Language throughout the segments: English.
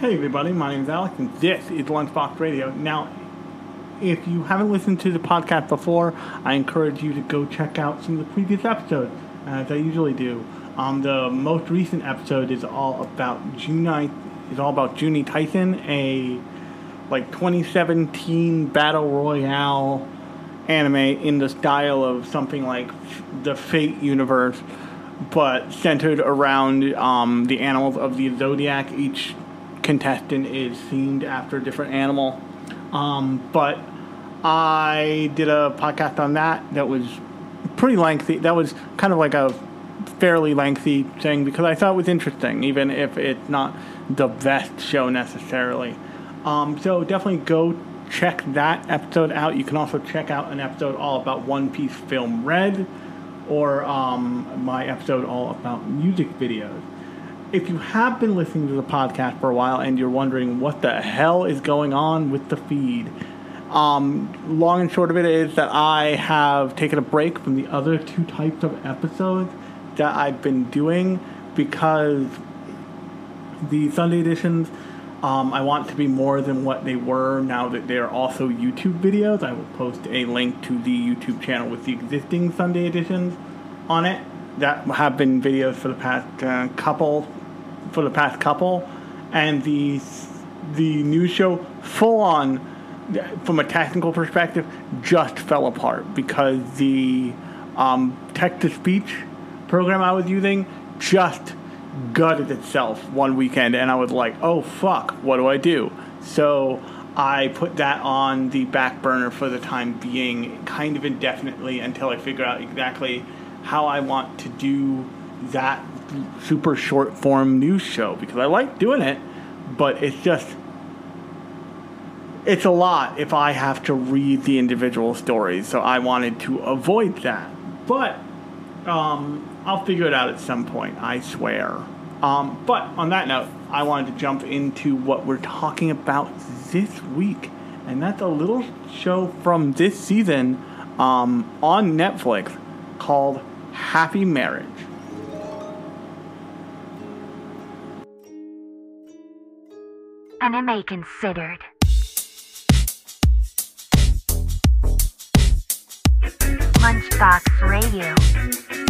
Hey everybody, my name is Alex and this is Lunchbox Radio. Now, if you haven't listened to the podcast before, I encourage you to go check out some of the previous episodes, as I usually do. Um, the most recent episode is all about Juni, is all about Juni Taisen, a like 2017 battle royale anime in the style of something like the Fate universe, but centered around um, the animals of the zodiac. Each contestant is themed after a different animal. Um, but I did a podcast on that that was pretty lengthy. That was kind of like a fairly lengthy thing because I thought it was interesting, even if it's not the best show necessarily. Um, so definitely go check that episode out. You can also check out an episode all about One Piece Film Red or um, my episode all about music videos. If you have been listening to the podcast for a while and you're wondering what the hell is going on with the feed, um, long and short of it is that I have taken a break from the other two types of episodes that I've been doing because the Sunday editions um, I want to be more than what they were now that they're also YouTube videos. I will post a link to the YouTube channel with the existing Sunday editions on it that have been videos for the past uh, couple for the past couple and the the new show full on from a technical perspective just fell apart because the um, text to speech program I was using just gutted itself one weekend, and I was like, oh fuck, what do I do? So I put that on the back burner for the time being, kind of indefinitely until I figure out exactly how I want to do that super short form news show because I like doing it, but it's just it's a lot if I have to read the individual stories. So I wanted to avoid that, but um, I'll figure it out at some point. I swear. Um, but on that note, I wanted to jump into what we're talking about this week, and that's a little show from this season um, on Netflix called Happy Marriage. Anime considered. Lunchbox Radio.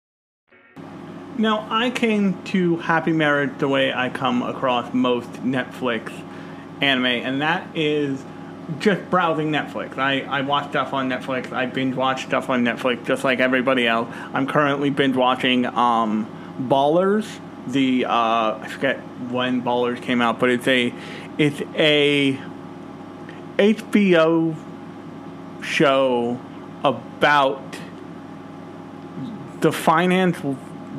Now, I came to Happy Marriage the way I come across most Netflix anime, and that is just browsing Netflix. I, I watch stuff on Netflix. I binge watch stuff on Netflix just like everybody else. I'm currently binge watching um, Ballers. The uh, I forget when Ballers came out, but it's a it's a HBO show about the finance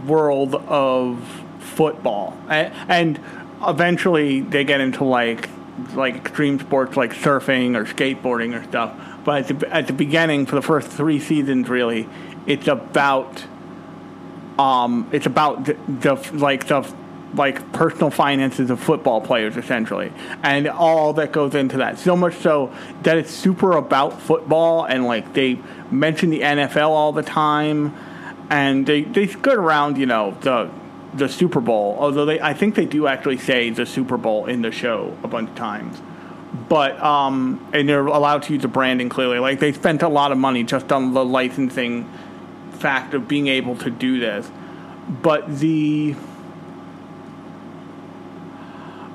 world of football, and eventually they get into like like extreme sports like surfing or skateboarding or stuff. But at the, at the beginning, for the first three seasons, really, it's about um, it's about the, the like the like personal finances of football players essentially and all that goes into that. So much so that it's super about football and like they mention the NFL all the time and they they skirt around you know the the Super Bowl, although they I think they do actually say the Super Bowl in the show a bunch of times. But um, and they're allowed to use the branding clearly. Like they spent a lot of money just on the licensing fact of being able to do this. But the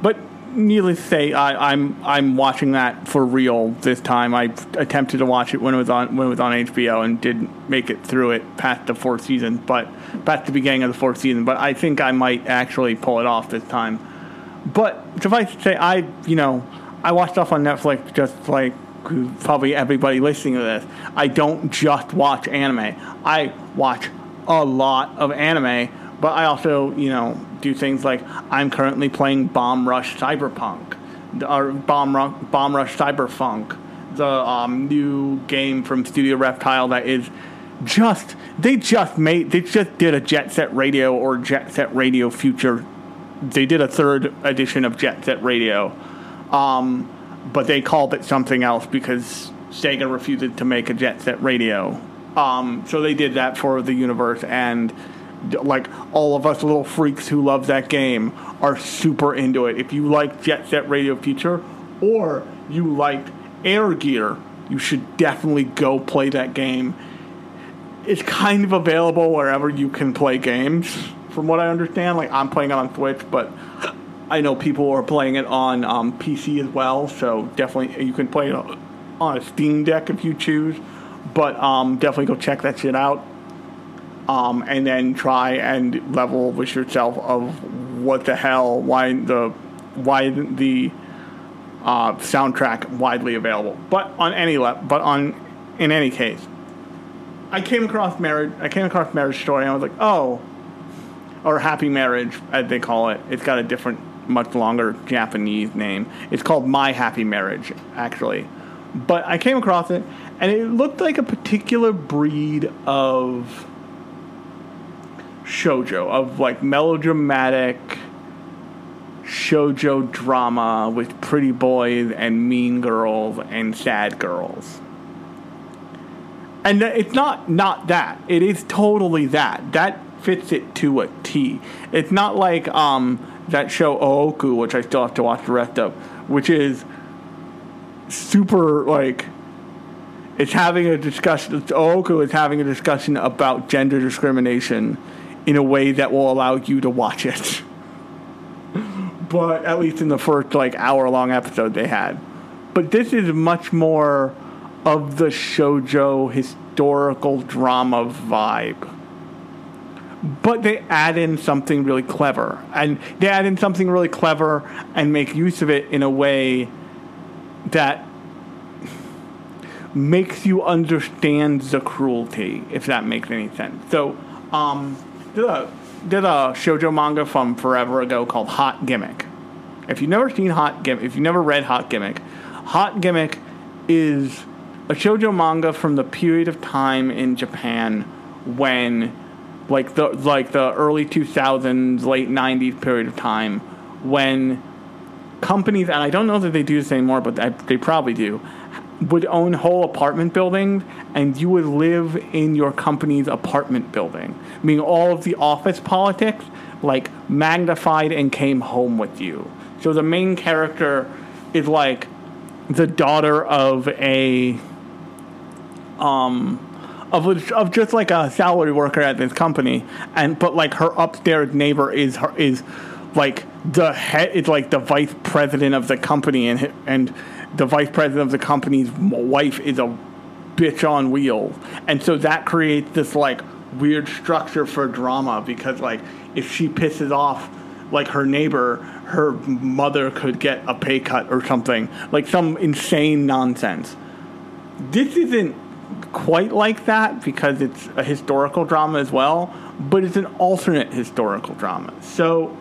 but needless to say, I, I'm I'm watching that for real this time. I attempted to watch it when it was on when it was on HBO and didn't make it through it past the fourth season, but past the beginning of the fourth season. But I think I might actually pull it off this time. But suffice to say, I you know I watch stuff on Netflix just like probably everybody listening to this. I don't just watch anime. I watch a lot of anime, but I also, you know, do things like I'm currently playing Bomb Rush Cyberpunk, or Bomb, Ru- Bomb Rush Cyberpunk, the um, new game from Studio Reptile that is just they just made they just did a Jet Set Radio or Jet Set Radio Future. They did a third edition of Jet Set Radio, um, but they called it something else because Sega refused to make a Jet Set Radio. Um, so they did that for the universe, and like all of us little freaks who love that game are super into it. If you like Jet Set Radio Future or you liked Air Gear, you should definitely go play that game. It's kind of available wherever you can play games, from what I understand. Like I'm playing it on Switch, but I know people are playing it on um, PC as well. So definitely you can play it on a Steam Deck if you choose. But um, definitely go check that shit out um, and then try and level with yourself of what the hell, why the why the uh, soundtrack widely available. But on any level, but on in any case, I came across marriage. I came across Marriage Story, and I was like, oh, or Happy Marriage as they call it. It's got a different, much longer Japanese name. It's called My Happy Marriage, actually. But I came across it, and it looked like a particular breed of shojo of like melodramatic shojo drama with pretty boys and mean girls and sad girls. And it's not not that. It is totally that. That fits it to a T. It's not like um, that show Ooku, which I still have to watch the rest of, which is super like it's having a discussion. Ooku is having a discussion about gender discrimination in a way that will allow you to watch it. but at least in the first like hour long episode they had. But this is much more of the shojo historical drama vibe. But they add in something really clever. And they add in something really clever and make use of it in a way that makes you understand the cruelty, if that makes any sense. So, um, did a did a shojo manga from forever ago called Hot Gimmick. If you've never seen Hot Gimmick, if you've never read Hot Gimmick, Hot Gimmick is a shojo manga from the period of time in Japan when like the like the early 2000s late 90s period of time when companies and I don't know that they do this anymore but they probably do would own whole apartment buildings and you would live in your company's apartment building. Meaning all of the office politics like magnified and came home with you. So the main character is like the daughter of a um of of just like a salary worker at this company and but like her upstairs neighbor is her is like the head is like the vice president of the company and and the vice president of the company's wife is a bitch on wheels. And so that creates this like weird structure for drama because like if she pisses off like her neighbor, her mother could get a pay cut or something. Like some insane nonsense. This isn't quite like that because it's a historical drama as well, but it's an alternate historical drama. So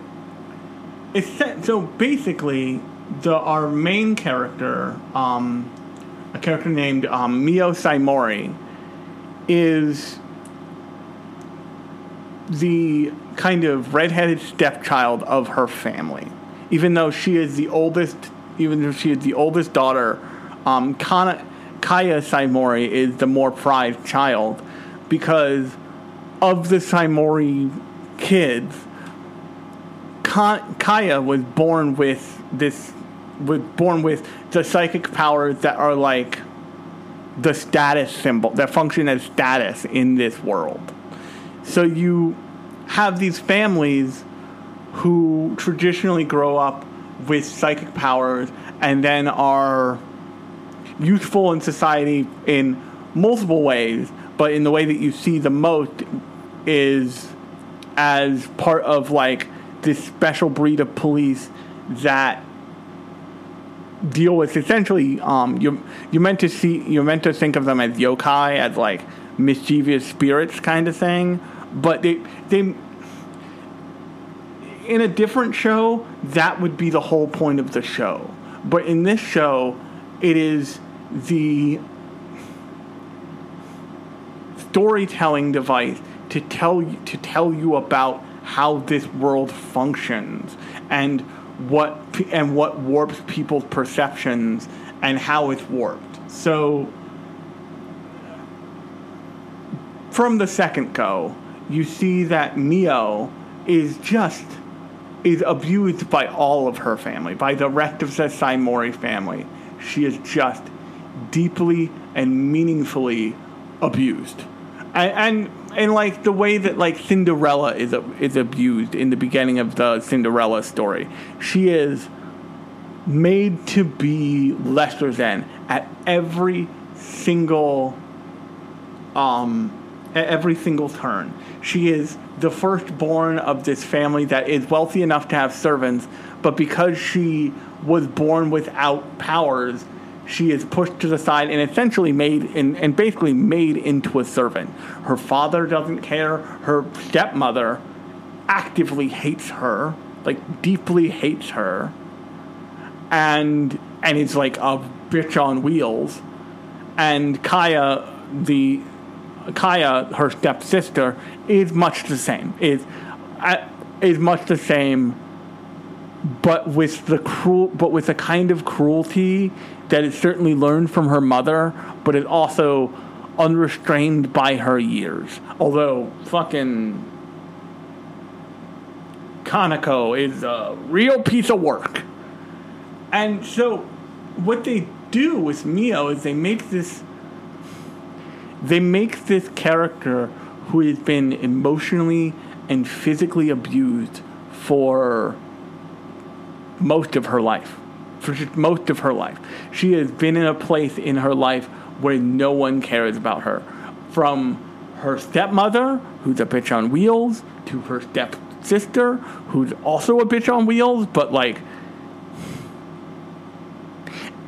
it's set, so basically the our main character, um, a character named um, Mio Saimori, is the kind of redheaded stepchild of her family. Even though she is the oldest, even though she is the oldest daughter, um, Kana, Kaya Saimori is the more prized child because of the Saimori kids. Kaya was born with this was born with the psychic powers that are like the status symbol that function as status in this world. So you have these families who traditionally grow up with psychic powers and then are useful in society in multiple ways, but in the way that you see the most is as part of like this special breed of police that deal with essentially um, you you meant to see you're meant to think of them as yokai as like mischievous spirits kind of thing, but they they in a different show that would be the whole point of the show, but in this show it is the storytelling device to tell you, to tell you about how this world functions. And what and what warps people's perceptions and how it's warped. So from the second go, you see that Mio is just is abused by all of her family, by the rest of the Saimori family. She is just deeply and meaningfully abused. And, and and like the way that like Cinderella is is abused in the beginning of the Cinderella story, she is made to be lesser than at every single um at every single turn. She is the firstborn of this family that is wealthy enough to have servants, but because she was born without powers, she is pushed to the side and essentially made in, and basically made into a servant. Her father doesn't care. Her stepmother actively hates her, like deeply hates her, and and is like a bitch on wheels. And Kaya, the Kaya, her stepsister, is much the same. Is uh, is much the same, but with the cruel, but with a kind of cruelty that is certainly learned from her mother, but is also unrestrained by her years. Although fucking Kanako is a real piece of work. And so what they do with Mio is they make this they make this character who has been emotionally and physically abused for most of her life for most of her life. She has been in a place in her life where no one cares about her. From her stepmother, who's a bitch on wheels, to her stepsister, who's also a bitch on wheels, but like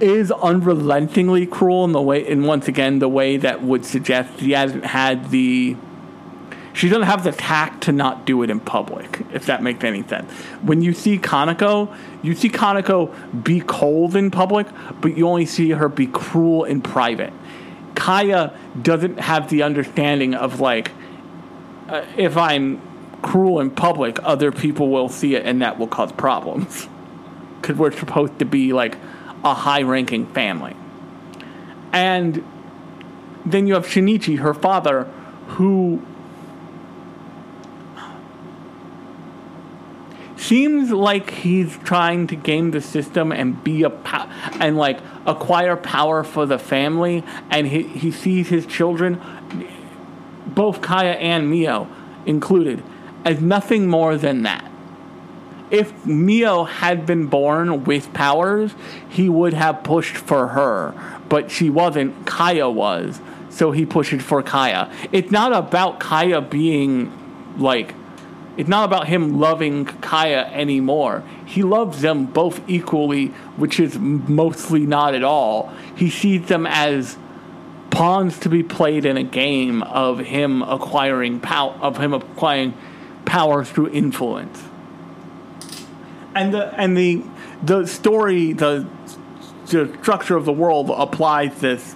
is unrelentingly cruel in the way, and once again, the way that would suggest she hasn't had the she doesn't have the tact to not do it in public, if that makes any sense. When you see Kanako, you see Kanako be cold in public, but you only see her be cruel in private. Kaya doesn't have the understanding of like, uh, if I'm cruel in public, other people will see it and that will cause problems. Because we're supposed to be like a high ranking family. And then you have Shinichi, her father, who seems like he's trying to game the system and be a po- and like acquire power for the family and he, he sees his children both Kaya and Mio included as nothing more than that. If Mio had been born with powers he would have pushed for her but she wasn't. Kaya was. So he pushed for Kaya. It's not about Kaya being like it's not about him loving Kaya anymore. He loves them both equally, which is mostly not at all. He sees them as pawns to be played in a game of him acquiring power of him acquiring power through influence. And the and the the story the the structure of the world applies this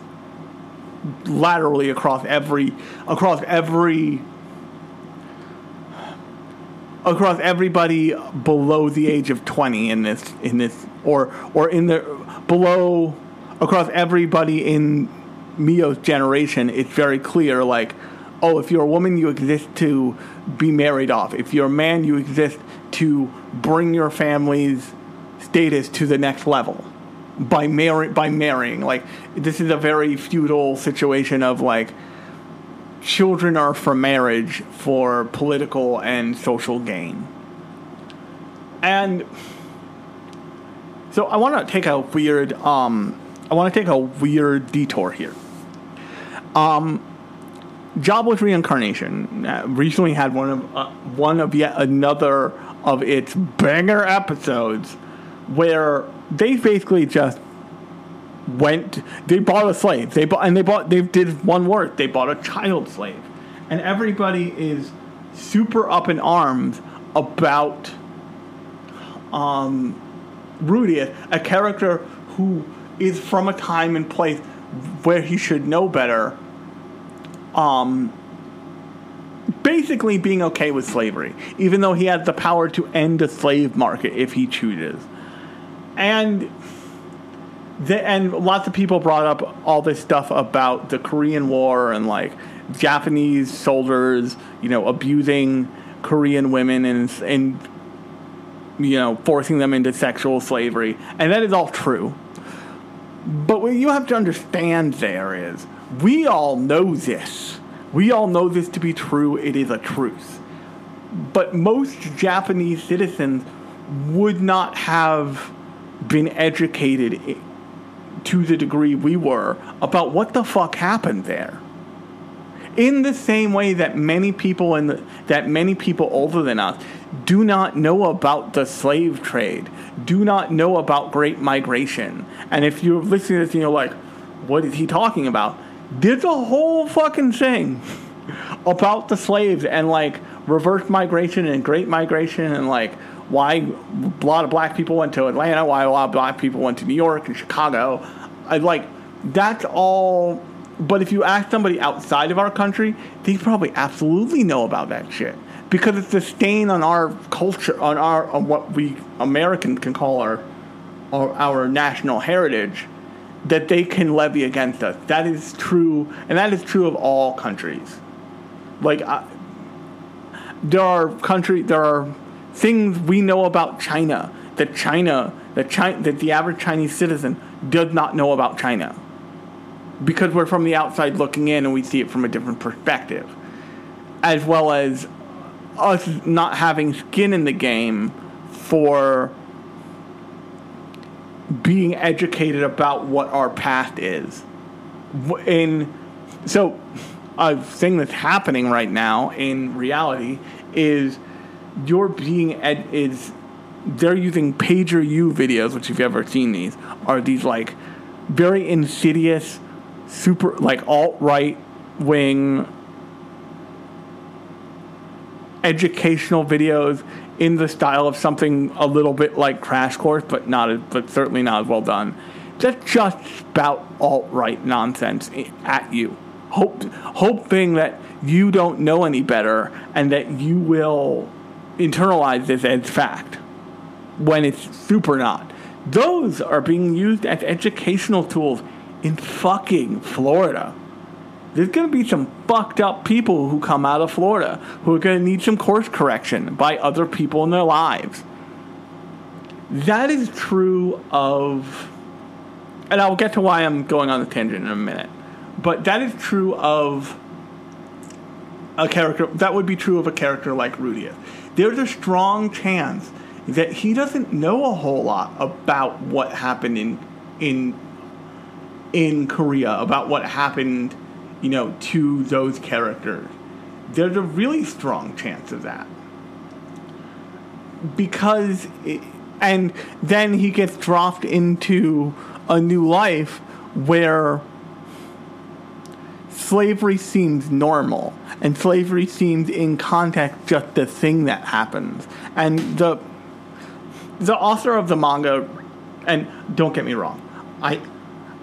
laterally across every across every across everybody below the age of 20 in this in this or or in the below across everybody in Mio's generation it's very clear like oh if you're a woman you exist to be married off. If you're a man you exist to bring your family's status to the next level by marry by marrying. Like this is a very feudal situation of like children are for marriage for political and social gain. And so I want to take a weird um I want to take a weird detour here. Um Jobless Reincarnation uh, recently had one of uh, one of yet another of its banger episodes where they basically just went. They bought a slave. They bought and they bought. They did one word. They bought a child slave, and everybody is super up in arms about um, Rudeus, a character who is from a time and place where he should know better. Um, basically being okay with slavery, even though he has the power to end the slave market if he chooses. And the, and lots of people brought up all this stuff about the Korean War and like Japanese soldiers, you know, abusing Korean women and and you know forcing them into sexual slavery, and that is all true. But what you have to understand there is we all know this. We all know this to be true. It is a truth. But most Japanese citizens would not have been educated to the degree we were about what the fuck happened there. In the same way that many people in the, that many people older than us do not know about the slave trade, do not know about Great Migration. And if you're listening to this and you're like, what is he talking about? There's a whole fucking thing about the slaves and like reverse migration and Great Migration and like why a lot of black people went to Atlanta, why a lot of black people went to New York and Chicago. I like that's all. But if you ask somebody outside of our country, they probably absolutely know about that shit because it's a stain on our culture, on our on what we Americans can call our our, our national heritage that they can levy against us. That is true, and that is true of all countries. Like, I, there are country, there are things we know about China that China, that China, that the average Chinese citizen does not know about China, because we're from the outside looking in and we see it from a different perspective, as well as us not having skin in the game for being educated about what our past is. In so, a thing that's happening right now in reality is you're being ed- is they're using PragerU videos, which if you've ever seen these, are these like very insidious, super like alt right wing educational videos in the style of something a little bit like Crash Course, but not as, but certainly not as well done. That just spout alt right nonsense at you, hope hoping that you don't know any better and that you will internalize this as fact when it's super not. Those are being used as educational tools in fucking Florida there's going to be some fucked up people who come out of Florida who are going to need some course correction by other people in their lives. That is true of, and I'll get to why I'm going on the tangent in a minute, but that is true of a character, that would be true of a character like Rudeus. There's a strong chance that he doesn't know a whole lot about what happened in, in, in Korea, about what happened you know, to those characters. There's a really strong chance of that. Because, it, and then he gets dropped into a new life where slavery seems normal and slavery seems in context just the thing that happens. And the the author of the manga and don't get me wrong, I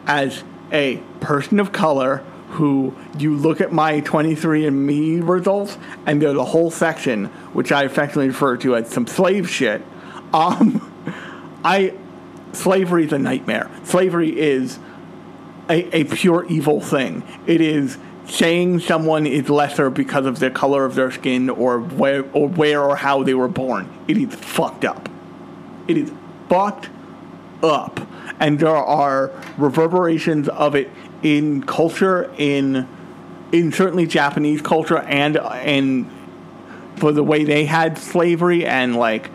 as a person of color who you look at my 23andMe results, and there's a whole section which I affectionately refer to as some slave shit. Um, I slavery is a nightmare. Slavery is a, a pure evil thing. It is saying someone is lesser because of the color of their skin or where or where or how they were born. It is fucked up. It is fucked up. And there are reverberations of it in culture, in in certainly Japanese culture, and and for the way they had slavery and like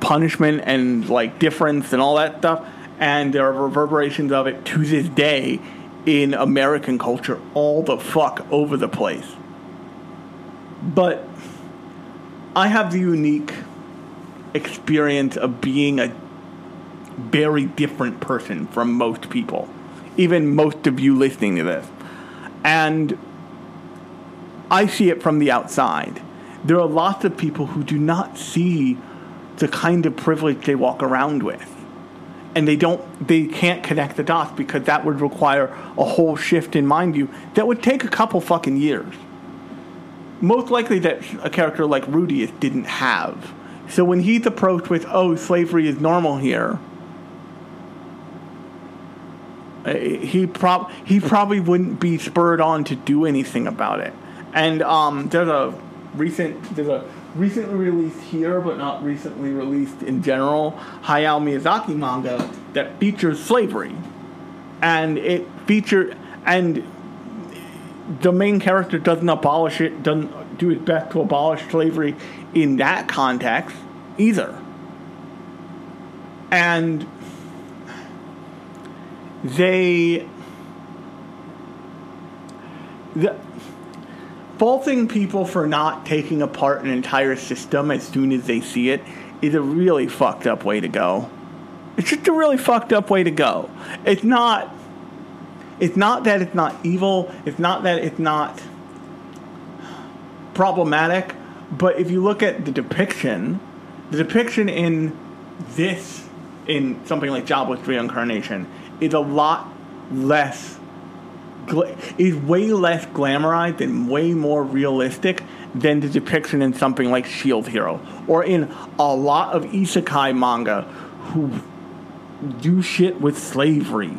punishment and like difference and all that stuff. And there are reverberations of it to this day in American culture, all the fuck over the place. But I have the unique experience of being a very different person from most people, even most of you listening to this. And I see it from the outside. There are lots of people who do not see the kind of privilege they walk around with. And they don't they can't connect the dots because that would require a whole shift in mind view that would take a couple fucking years. Most likely that a character like Rudy didn't have. So when he's approached with, oh, slavery is normal here, uh, he prob he probably wouldn't be spurred on to do anything about it. And um, there's a recent there's a recently released here but not recently released in general Hayao Miyazaki manga that features slavery, and it featured and the main character doesn't abolish it, doesn't do his best to abolish slavery in that context either. And they the faulting people for not taking apart an entire system as soon as they see it is a really fucked up way to go. It's just a really fucked up way to go. It's not it's not that it's not evil, it's not that it's not problematic, but if you look at the depiction, the depiction in this in something like Jobless Reincarnation is a lot less is way less glamorized and way more realistic than the depiction in something like Shield Hero or in a lot of isekai manga who do shit with slavery.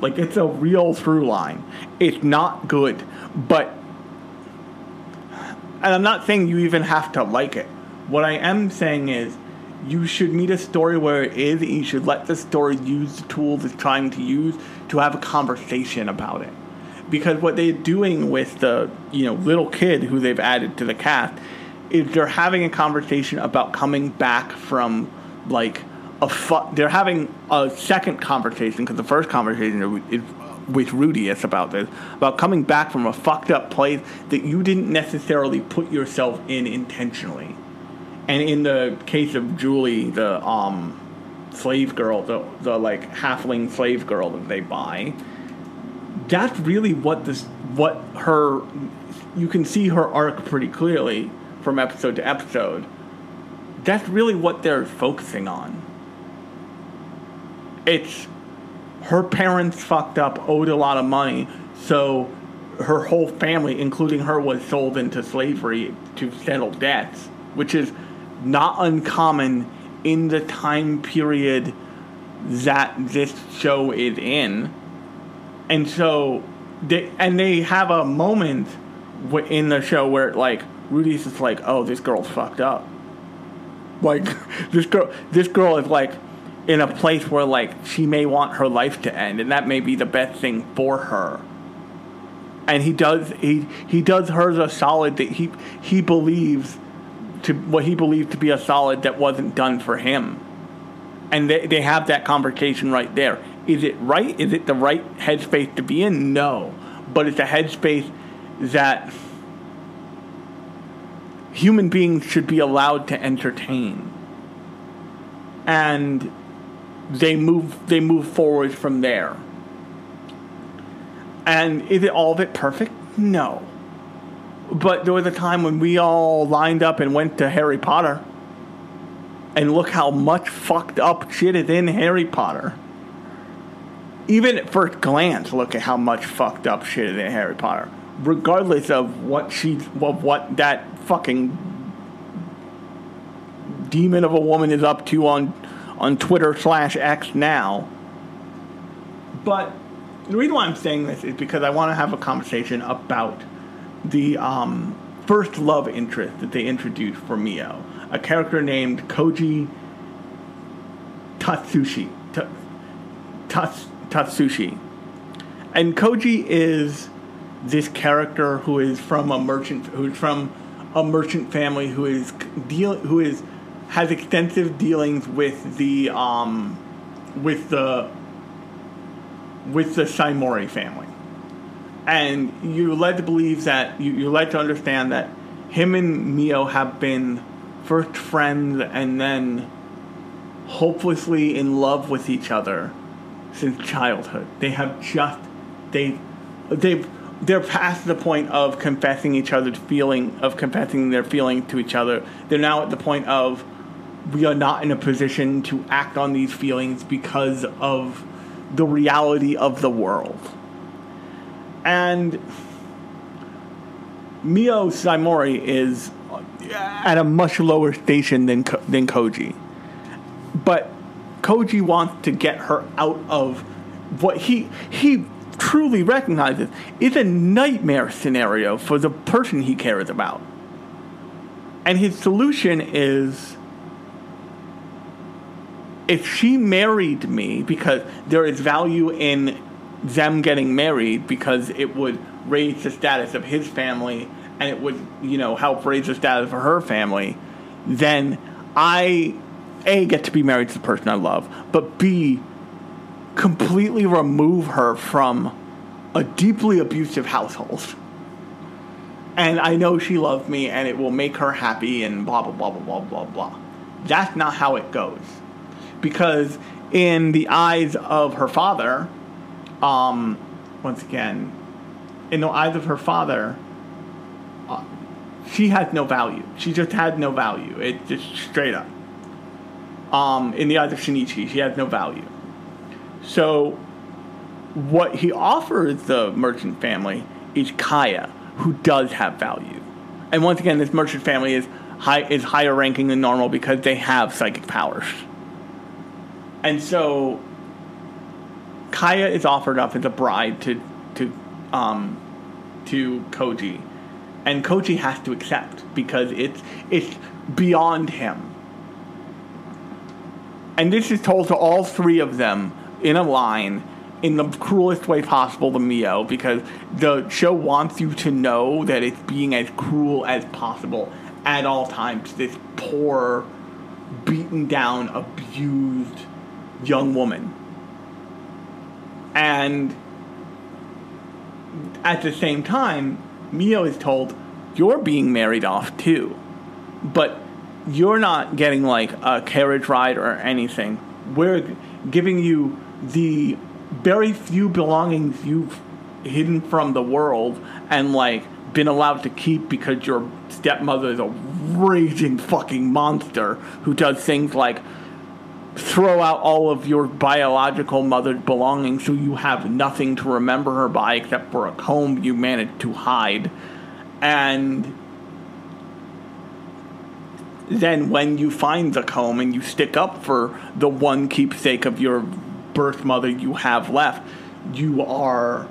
Like it's a real through line. It's not good, but and I'm not saying you even have to like it. What I am saying is you should meet a story where it is, and you should let the story use the tools it's trying to use to have a conversation about it. Because what they're doing with the you know little kid who they've added to the cast is they're having a conversation about coming back from like a fu- they're having a second conversation because the first conversation is with Rudy it's about this about coming back from a fucked up place that you didn't necessarily put yourself in intentionally. And in the case of Julie, the um, slave girl, the the like halfling slave girl that they buy, that's really what this what her you can see her arc pretty clearly from episode to episode. That's really what they're focusing on. It's her parents fucked up, owed a lot of money, so her whole family, including her, was sold into slavery to settle debts, which is not uncommon in the time period that this show is in. And so, they, and they have a moment in the show where, like, Rudy's just like, oh, this girl's fucked up. Like, this girl, this girl is like in a place where, like, she may want her life to end, and that may be the best thing for her. And he does, he, he does her a solid that he, he believes to what he believed to be a solid that wasn't done for him. And they, they have that conversation right there. Is it right? Is it the right headspace to be in? No. But it's a headspace that human beings should be allowed to entertain. And they move they move forward from there. And is it all of it perfect? No. But there was a time when we all lined up and went to Harry Potter. And look how much fucked up shit is in Harry Potter. Even at first glance, look at how much fucked up shit is in Harry Potter. Regardless of what she, of what that fucking demon of a woman is up to on, on Twitter slash X now. But the reason why I'm saying this is because I want to have a conversation about the um, first love interest that they introduced for Mio, a character named Koji Tatsushi. Tatsushi. And Koji is this character who is from a merchant who's from a merchant family who is deal who is has extensive dealings with the um with the with the Saimori family and you're led to believe that you, are led to understand that him and Mio have been first friends and then hopelessly in love with each other since childhood. They have just they they've they're past the point of confessing each other's feeling of confessing their feeling to each other. They're now at the point of we are not in a position to act on these feelings because of the reality of the world. And Mio Saimori is at a much lower station than than Koji. Koji wants to get her out of what he he truly recognizes is a nightmare scenario for the person he cares about. And his solution is if she married me because there is value in them getting married because it would raise the status of his family and it would, you know, help raise the status of her family, then I A get to be married to the person I love, but B completely remove her from a deeply abusive household. And I know she loves me and it will make her happy and blah, blah, blah, blah, blah, blah, blah. That's not how it goes. Because in the eyes of her father, um, once again, in the eyes of her father, uh, she has no value. She just had no value. It just straight up. Um, in the eyes of Shinichi, she has no value. So, what he offers the merchant family is Kaya, who does have value. And once again, this merchant family is high is higher ranking than normal because they have psychic powers. And so, Kaya is offered up as a bride to to um, to Koji, and Koji has to accept because it's it's beyond him. And this is told to all three of them in a line in the cruelest way possible to Mio because the show wants you to know that it's being as cruel as possible at all times. This poor, beaten down, abused young woman. And at the same time, Mio is told, You're being married off too. But you're not getting like a carriage ride or anything. We're giving you the very few belongings you've hidden from the world and like been allowed to keep because your stepmother is a raging fucking monster who does things like throw out all of your biological mother's belongings so you have nothing to remember her by except for a comb you managed to hide. And then when you find the comb and you stick up for the one keepsake of your birth mother you have left, you are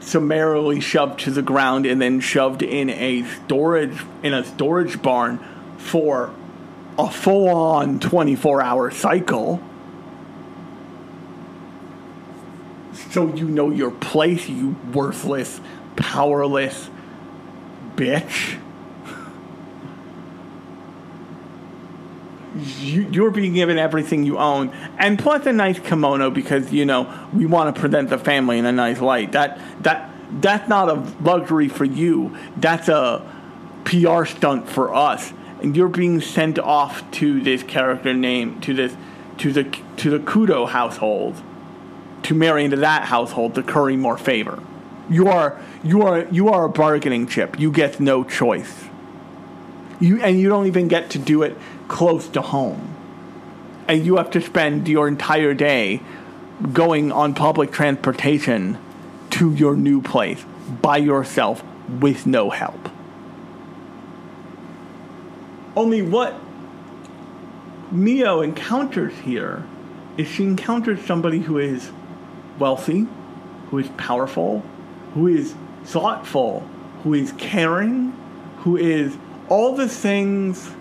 summarily shoved to the ground and then shoved in a storage in a storage barn for a full on 24 hour cycle. So you know your place, you worthless, powerless bitch. You, are being given everything you own, and plus a nice kimono because you know we want to present the family in a nice light. That that that's not a luxury for you. That's a PR stunt for us and you're being sent off to this character name to this to the to the Kudo household to marry into that household to curry more favor. You are you are you are a bargaining chip. You get no choice. You and you don't even get to do it close to home. And you have to spend your entire day going on public transportation to your new place by yourself with no help. Only what Mio encounters here is she encounters somebody who is wealthy, who is powerful, who is thoughtful, who is caring, who is all the things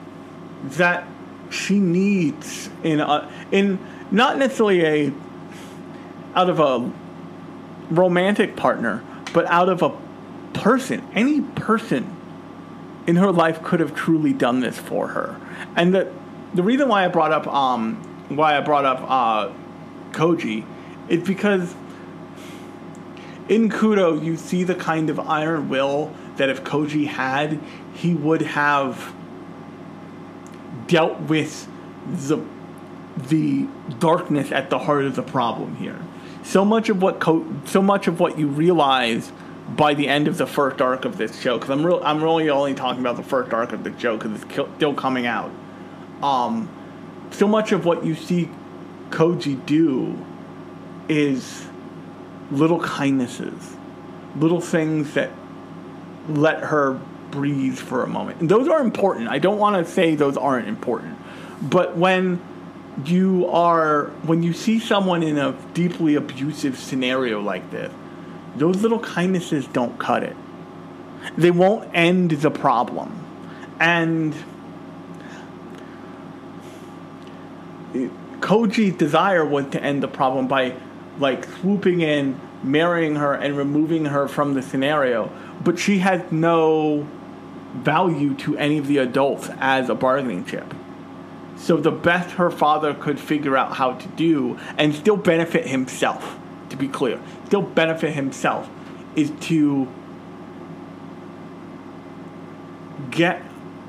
that she needs in a, in not necessarily a out of a romantic partner, but out of a person, any person in her life could have truly done this for her. And the the reason why I brought up um why I brought up uh Koji is because in Kudo you see the kind of iron will that if Koji had, he would have dealt with the the darkness at the heart of the problem here. So much of what co- so much of what you realize by the end of the first arc of this show, because I'm real, I'm really only talking about the first arc of the show because it's still coming out. Um, so much of what you see Koji do is little kindnesses, little things that let her breathe for a moment. And those are important. I don't want to say those aren't important. But when you are when you see someone in a deeply abusive scenario like this, those little kindnesses don't cut it. They won't end the problem. And Koji's desire was to end the problem by like swooping in, marrying her and removing her from the scenario, but she has no value to any of the adults as a bargaining chip. So the best her father could figure out how to do and still benefit himself, to be clear, still benefit himself, is to get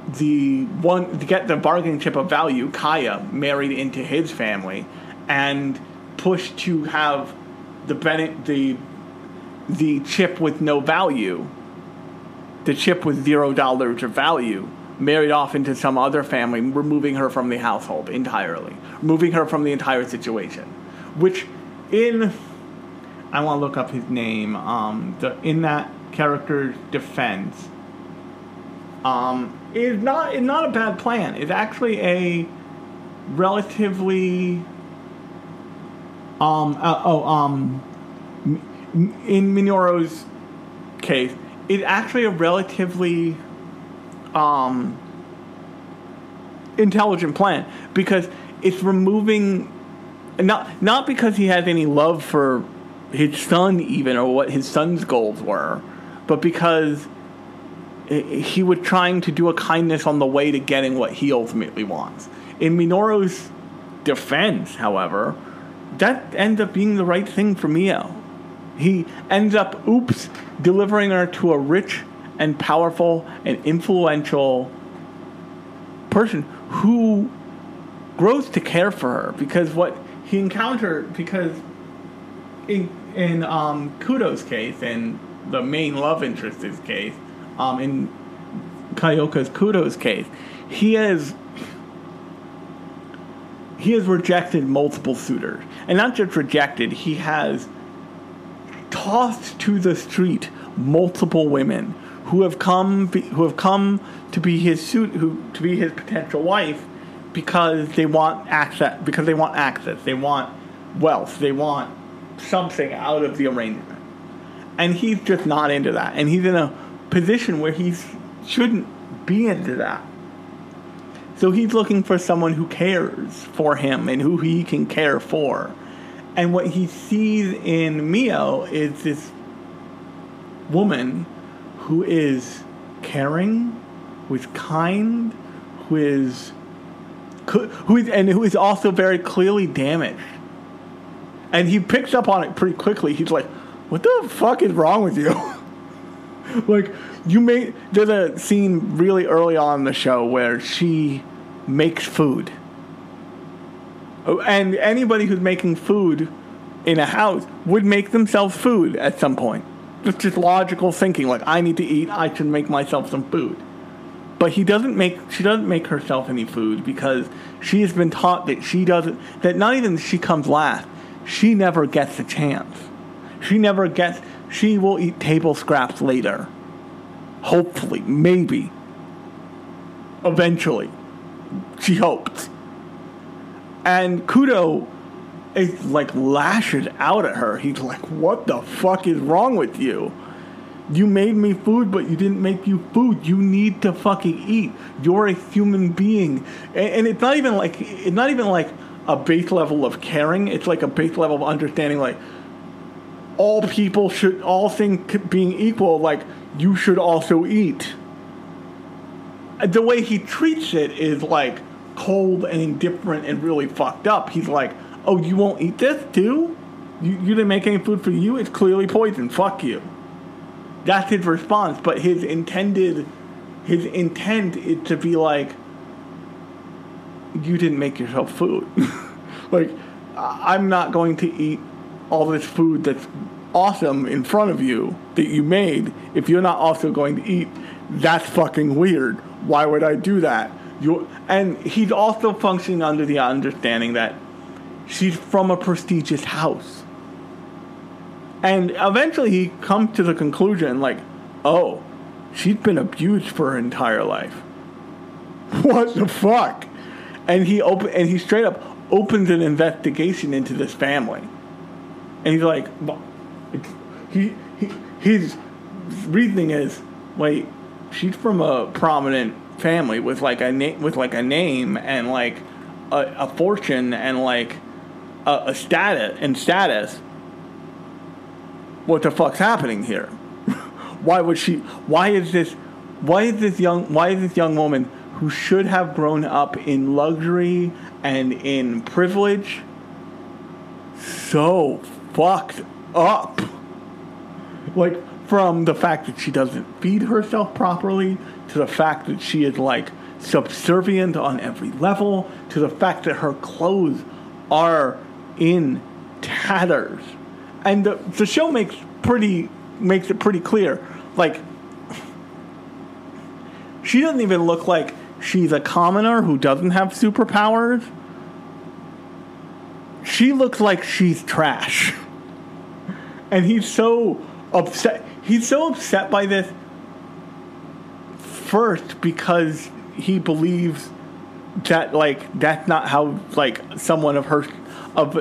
the one to get the bargaining chip of value, Kaya, married into his family, and push to have the Bennett the the chip with no value, the chip with zero dollars of value, married off into some other family, removing her from the household entirely, moving her from the entire situation. Which, in, I want to look up his name. Um, the, in that character's defense, um, is not is not a bad plan. It's actually a relatively, um, uh, oh, um, in Minoru's case, it's actually a relatively um, intelligent plan because it's removing not not because he has any love for his son even or what his son's goals were, but because he was trying to do a kindness on the way to getting what he ultimately wants. In Minoru's defense, however, that ends up being the right thing for Mio. He ends up, oops, delivering her to a rich and powerful and influential person who grows to care for her because what he encountered because in in um, Kudo's case and the main love interest's case, um, in Kyoka's Kudo's case, he has he has rejected multiple suitors, and not just rejected, he has tossed to the street multiple women who have come who have come to be his suit who to be his potential wife because they want access because they want access. They want wealth. They want something out of the arrangement. And he's just not into that. And he's in a position where he shouldn't be into that. So he's looking for someone who cares for him and who he can care for and what he sees in Mio is this woman who is caring, who is kind, who is who is and who is also very clearly damaged. And he picks up on it pretty quickly. He's like, "What the fuck is wrong with you?" like you made there's a scene really early on in the show where she makes food. And anybody who's making food in a house would make themselves food at some point. It's just logical thinking. Like I need to eat, I should make myself some food. But he doesn't make. She doesn't make herself any food because she has been taught that she doesn't. That not even she comes last. She never gets a chance. She never gets. She will eat table scraps later. Hopefully, maybe. Eventually, she hopes. And Kudo is like lashes out at her. He's like, "What the fuck is wrong with you? You made me food, but you didn't make you food. You need to fucking eat. You're a human being." And, and it's not even like it's not even like a base level of caring. It's like a base level of understanding. Like all people should, all things being equal, like you should also eat. The way he treats it is like cold and indifferent and really fucked up. He's like, oh, you won't eat this too? You, you didn't make any food for you? It's clearly poison. Fuck you. That's his response, but his intended, his intent is to be like, you didn't make yourself food. like, I'm not going to eat all this food that's awesome in front of you that you made if you're not also going to eat. That's fucking weird. Why would I do that? You and he's also functioning under the understanding that she's from a prestigious house. And eventually he comes to the conclusion like, oh, she's been abused for her entire life. What the fuck? And he open and he straight up opens an investigation into this family. And he's like, he, he his reasoning is, wait, she's from a prominent family with like a name with like a name and like a, a fortune and like a, a status and status. What the fuck's happening here? why would she? Why is this? Why is this young? Why is this young woman who should have grown up in luxury and in privilege so fucked up? Like from the fact that she doesn't feed herself properly to the fact that she is like subservient on every level to the fact that her clothes are in tatters. And the, the show makes pretty makes it pretty clear like she doesn't even look like she's a commoner who doesn't have superpowers. She looks like she's trash. And he's so upset he's so upset by this first because he believes that like that's not how like someone of her of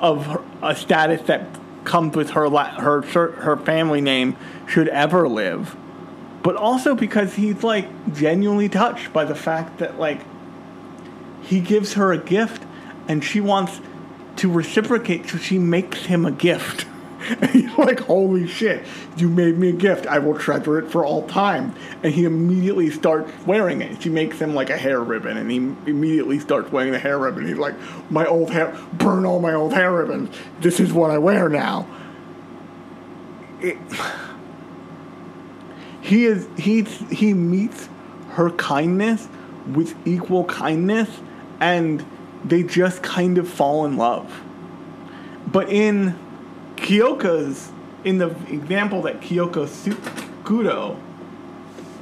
of her, a status that comes with her her her family name should ever live. But also because he's like genuinely touched by the fact that like he gives her a gift and she wants to reciprocate so she makes him a gift And he's like, holy shit, you made me a gift. I will treasure it for all time. And he immediately starts wearing it. She makes him like a hair ribbon, and he immediately starts wearing the hair ribbon. He's like, my old hair, burn all my old hair ribbons. This is what I wear now. It, he is he he meets her kindness with equal kindness and they just kind of fall in love but in Kyoka's in the example that Kyoka Kudo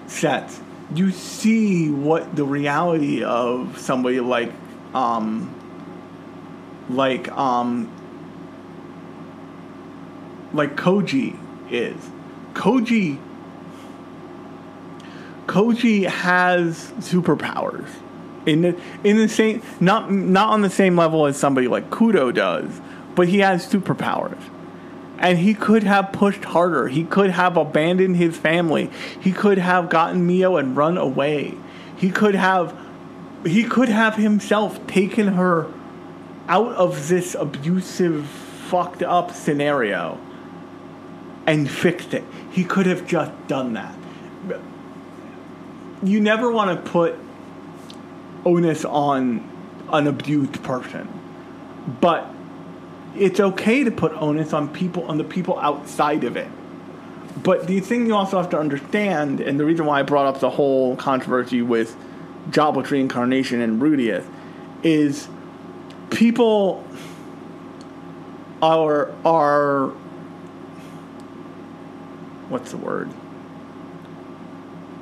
sets, you see what the reality of somebody like um like um like Koji is. Koji Koji has superpowers in the in the same not not on the same level as somebody like Kudo does, but he has superpowers and he could have pushed harder. He could have abandoned his family. He could have gotten Mio and run away. He could have he could have himself taken her out of this abusive fucked up scenario and fixed it. He could have just done that. You never want to put onus on an abused person. But it's okay to put onus on people on the people outside of it. But the thing you also have to understand, and the reason why I brought up the whole controversy with Jobless reincarnation and Rudeus, is people are are what's the word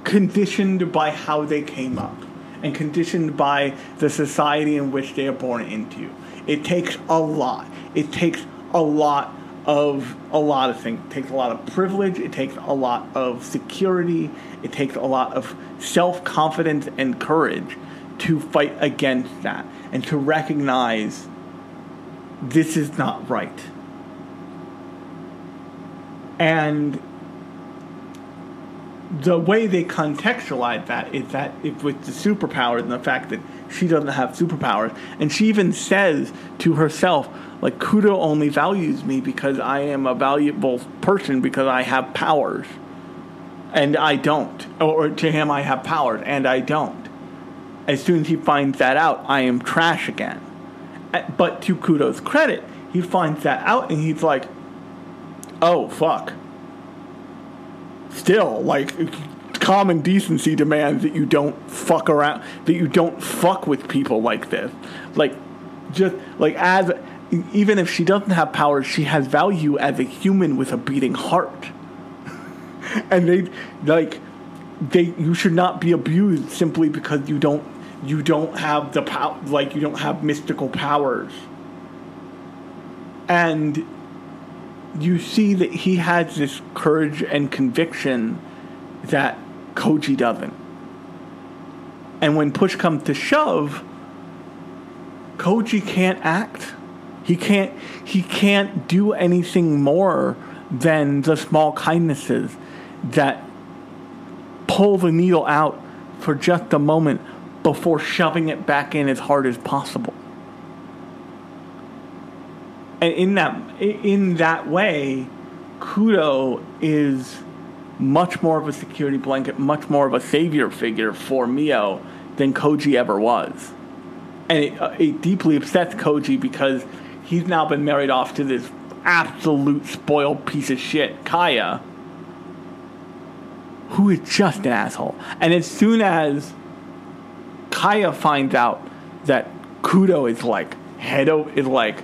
conditioned by how they came up and conditioned by the society in which they are born into. It takes a lot it takes a lot of a lot of things. It takes a lot of privilege. It takes a lot of security. It takes a lot of self confidence and courage to fight against that and to recognize this is not right. And the way they contextualize that is that if with the superpowers and the fact that she doesn't have superpowers, and she even says to herself, like Kudo only values me because I am a valuable person because I have powers, and I don't. Or to him, I have powers and I don't. As soon as he finds that out, I am trash again. But to Kudo's credit, he finds that out and he's like, "Oh fuck." Still, like common decency demands that you don't fuck around, that you don't fuck with people like this. Like just like as even if she doesn't have powers, she has value as a human with a beating heart. and they like they you should not be abused simply because you don't you don't have the power like you don't have mystical powers. And you see that he has this courage and conviction that Koji doesn't. And when push comes to shove, Koji can't act. He can't he can't do anything more than the small kindnesses that pull the needle out for just a moment before shoving it back in as hard as possible. And in that in that way, Kudo is much more of a security blanket, much more of a savior figure for Mio than Koji ever was. And it, it deeply upsets Koji because he's now been married off to this absolute spoiled piece of shit, Kaya, who is just an asshole. And as soon as Kaya finds out that Kudo is like head is like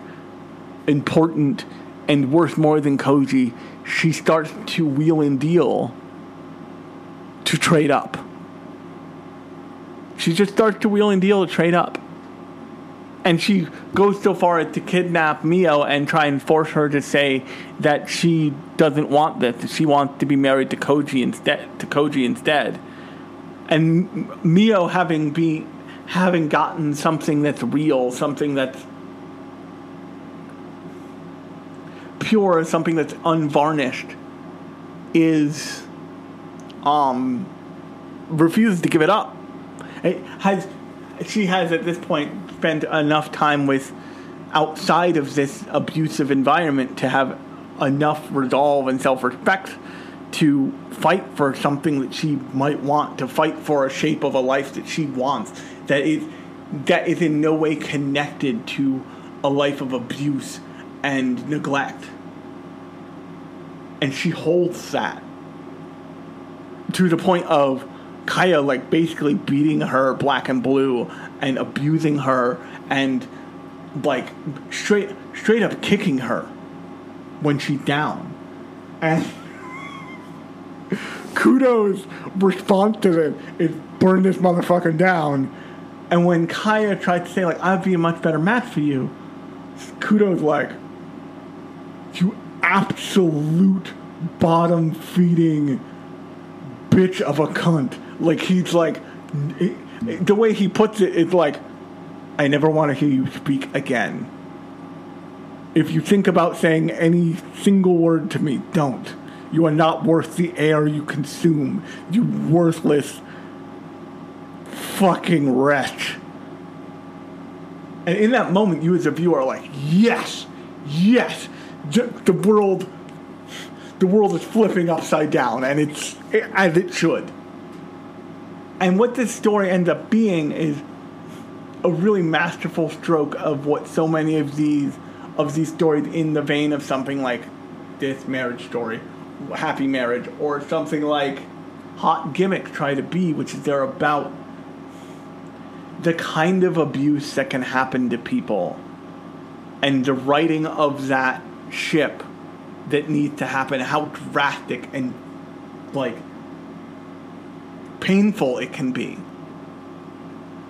important and worth more than Koji, she starts to wheel and deal to trade up. She just starts to wheel and deal to trade up. And she goes so far as to kidnap Mio and try and force her to say that she doesn't want this. She wants to be married to Koji instead. To Koji instead. And Mio having be having gotten something that's real, something that's pure, something that's unvarnished, is um refuses to give it up. It has she has at this point spent enough time with outside of this abusive environment to have enough resolve and self-respect to fight for something that she might want to fight for a shape of a life that she wants that is that is in no way connected to a life of abuse and neglect. And she holds that to the point of Kaya like basically beating her black and blue and abusing her and like straight straight up kicking her when she's down. And Kudo's response to it is burn this motherfucker down. And when Kaya tried to say like I'd be a much better match for you, Kudo's like you absolute bottom feeding bitch of a cunt. Like he's like the way he puts it is like I never want to hear you speak again. If you think about saying any single word to me, don't. You are not worth the air you consume. You worthless fucking wretch. And in that moment, you as a viewer are like, yes, yes, the world, the world is flipping upside down, and it's as it should. And what this story ends up being is a really masterful stroke of what so many of these of these stories in the vein of something like this marriage story, happy marriage, or something like hot gimmick try to be, which is they're about the kind of abuse that can happen to people and the righting of that ship that needs to happen, how drastic and like painful it can be.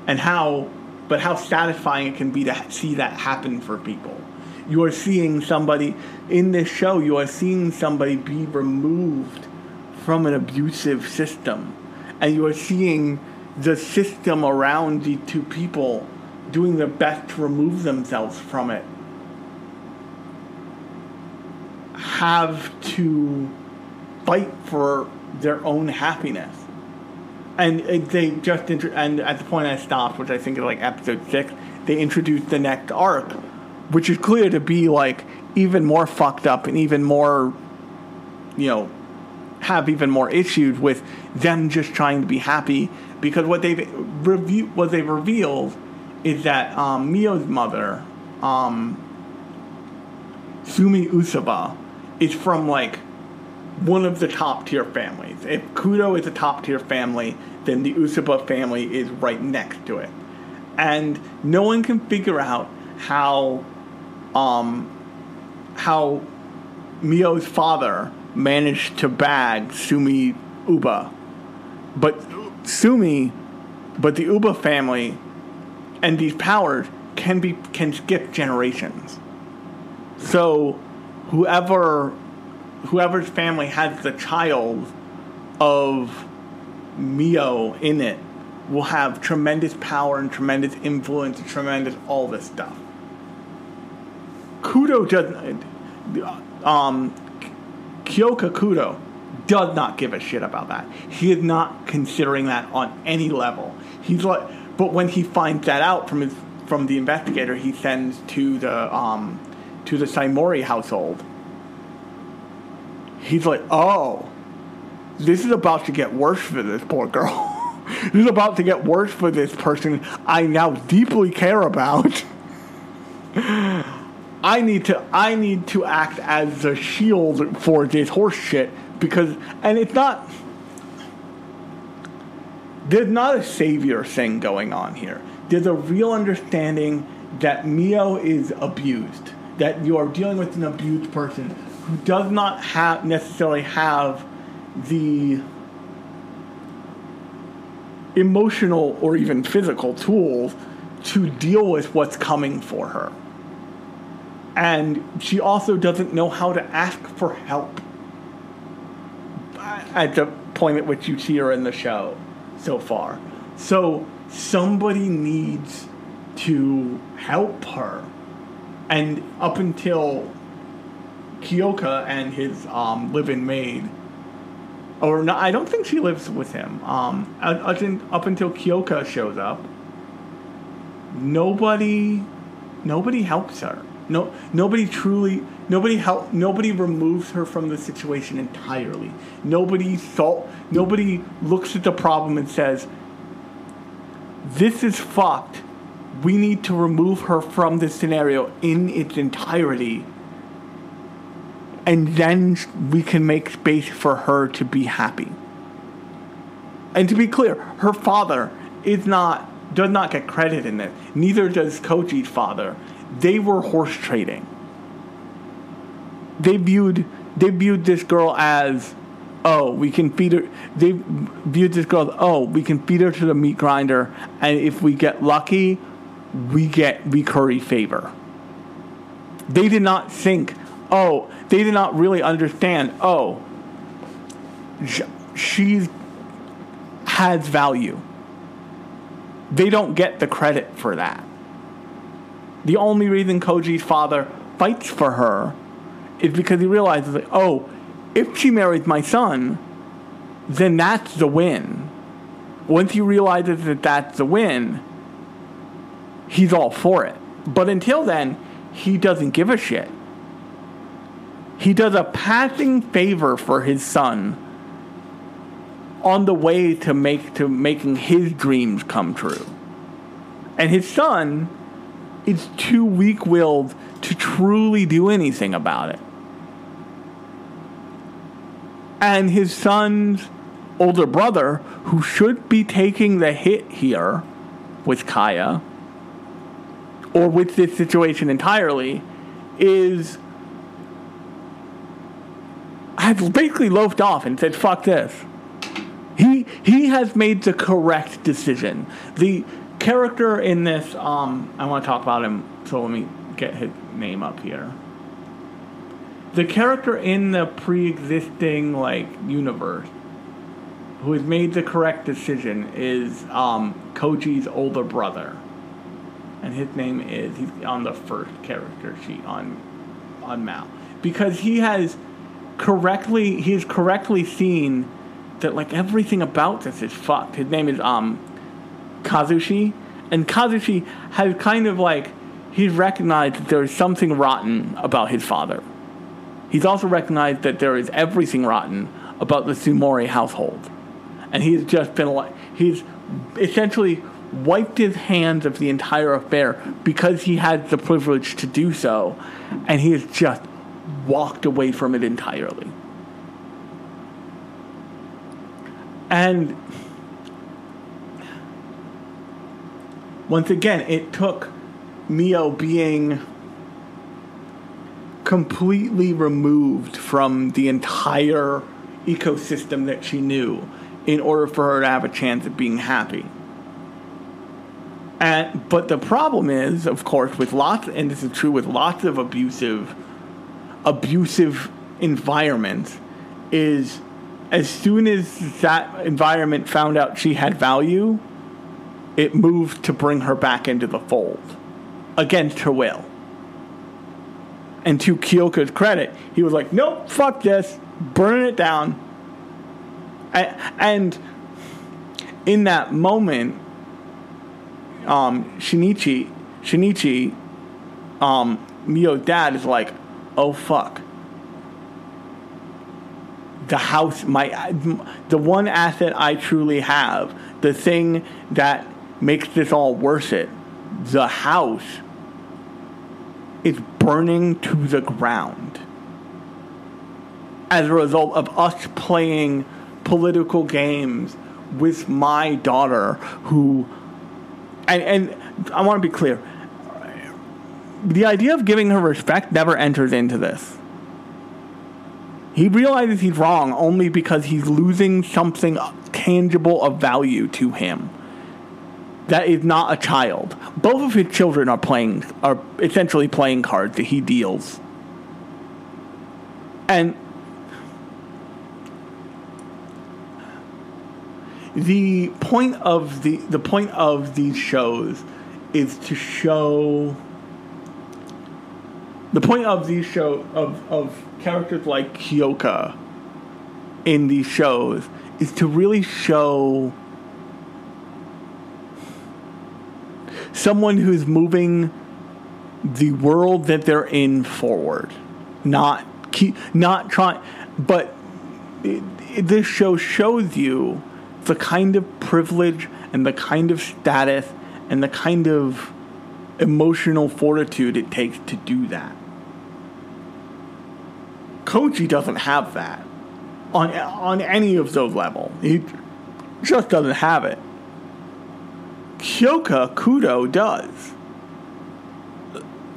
And how but how satisfying it can be to see that happen for people. You are seeing somebody in this show, you are seeing somebody be removed from an abusive system. And you are seeing the system around the two people doing their best to remove themselves from it have to fight for their own happiness. And they just inter- and at the point I stopped, which I think is like episode six, they introduced the next arc, which is clear to be like even more fucked up and even more, you know, have even more issues with them just trying to be happy. Because what they've review what they've revealed is that um, Mio's mother, um, Sumi Usaba, is from like one of the top tier families. If Kudo is a top tier family, then the Usaba family is right next to it. And no one can figure out how um how Mio's father managed to bag Sumi Uba. But Sumi but the Uba family and these powers can be can skip generations. So whoever whoever's family has the child of Mio in it will have tremendous power and tremendous influence and tremendous all this stuff. Kudo doesn't. Um, Kyoka Kudo does not give a shit about that. He is not considering that on any level. He's like, but when he finds that out from his from the investigator, he sends to the um, to the Saimori household. He's like, oh, this is about to get worse for this poor girl. this is about to get worse for this person I now deeply care about. I need to I need to act as a shield for this horse shit because and it's not there's not a savior thing going on here. There's a real understanding that Mio is abused, that you are dealing with an abused person who does not have necessarily have the emotional or even physical tools to deal with what's coming for her. And she also doesn't know how to ask for help at the point at which you see her in the show so far. So somebody needs to help her. And up until Kyoka and his um, live-in maid, or no, I don't think she lives with him. Um, up until Kyoka shows up, nobody, nobody helps her. No, nobody truly, nobody help, nobody removes her from the situation entirely. Nobody thought, nobody looks at the problem and says, "This is fucked. We need to remove her from this scenario in its entirety." And then we can make space for her to be happy. And to be clear, her father is not does not get credit in this. Neither does Koji's father they were horse trading. They viewed they viewed this girl as oh we can feed her they viewed this girl as, oh we can feed her to the meat grinder and if we get lucky we get we curry favor they did not think oh they did not really understand oh she has value they don't get the credit for that the only reason Koji's father fights for her is because he realizes, like, oh, if she marries my son, then that's the win. Once he realizes that that's the win, he's all for it. But until then, he doesn't give a shit. He does a passing favor for his son on the way to make to making his dreams come true. And his son is too weak willed to truly do anything about it. And his son's older brother, who should be taking the hit here with Kaya, or with this situation entirely, is has basically loafed off and said, fuck this. He he has made the correct decision. The character in this, um, I want to talk about him, so let me get his name up here. The character in the pre-existing like universe who has made the correct decision is um, Koji's older brother, and his name is he's on the first character sheet on on Mal because he has correctly he correctly seen that like everything about this is fucked. His name is um Kazushi, and Kazushi has kind of like he's recognized that there is something rotten about his father. He's also recognized that there is everything rotten about the Saimori household, and he's just been like he's essentially wiped his hands of the entire affair because he had the privilege to do so, and he is just walked away from it entirely. And once again, it took Mio being completely removed from the entire ecosystem that she knew in order for her to have a chance at being happy. And but the problem is, of course, with lots, and this is true with lots of abusive, abusive environment is as soon as that environment found out she had value, it moved to bring her back into the fold against her will. And to Kyoka's credit, he was like, nope, fuck this, burn it down. And in that moment, um, Shinichi, Shinichi, um, Mio's dad is like, oh fuck. The house, my, the one asset I truly have, the thing that makes this all worth it, the house, is burning to the ground as a result of us playing political games with my daughter who and, and I want to be clear the idea of giving her respect never enters into this. He realizes he's wrong only because he's losing something tangible of value to him that is not a child. Both of his children are playing are essentially playing cards that he deals. And the point of the the point of these shows is to show the point of these show of, of characters like Kyoka in these shows is to really show someone who's moving the world that they're in forward, not keep, not trying, but it, it, this show shows you the kind of privilege and the kind of status and the kind of emotional fortitude it takes to do that. Koji doesn't have that on on any of those levels. He just doesn't have it. Kyoka Kudo does.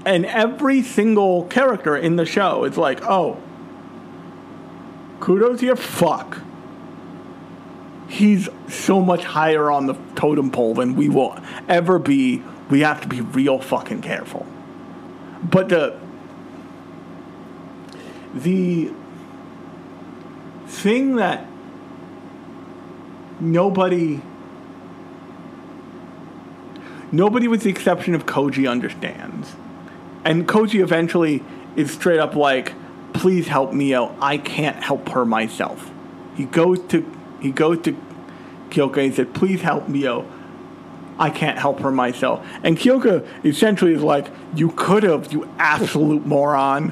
And every single character in the show is like, oh, Kudo's here? Fuck. He's so much higher on the totem pole than we will ever be. We have to be real fucking careful. But the the thing that nobody nobody with the exception of Koji understands. And Koji eventually is straight up like, please help me out. I can't help her myself. He goes to he goes to Kyoka and said, please help me out. I can't help her myself. And Kyoka essentially is like, you could have, you absolute moron.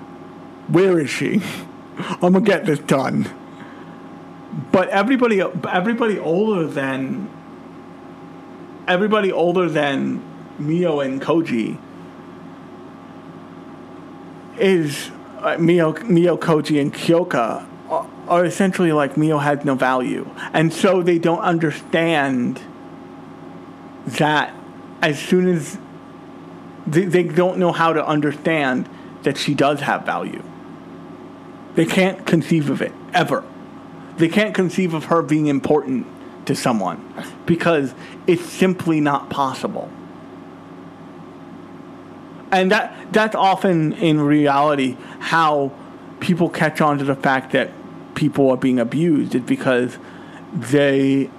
Where is she? I'm gonna get this done. But everybody everybody older than everybody older than Mio and Koji is uh, Mio, Mio, Koji, and Kyoka are, are essentially like Mio has no value, and so they don't understand that as soon as they, they don't know how to understand that she does have value. They can't conceive of it ever. They can't conceive of her being important to someone because it's simply not possible. And that that's often in reality how people catch on to the fact that people are being abused is because they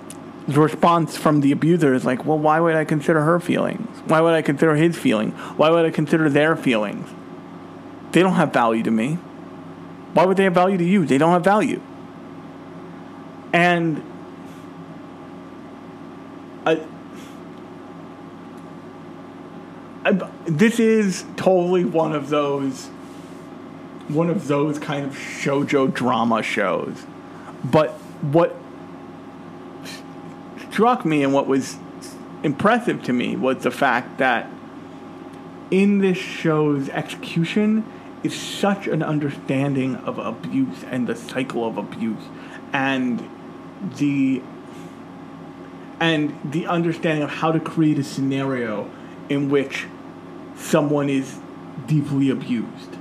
the response from the abuser is like, well, why would I consider her feelings? Why would I consider his feeling? Why would I consider their feelings? They don't have value to me. Why would they have value to you? They don't have value. And I, I, this is totally one of those one of those kind of shojo drama shows. But what struck me and what was impressive to me was the fact that in this show's execution is such an understanding of abuse and the cycle of abuse and the and the understanding of how to create a scenario in which someone is deeply abused.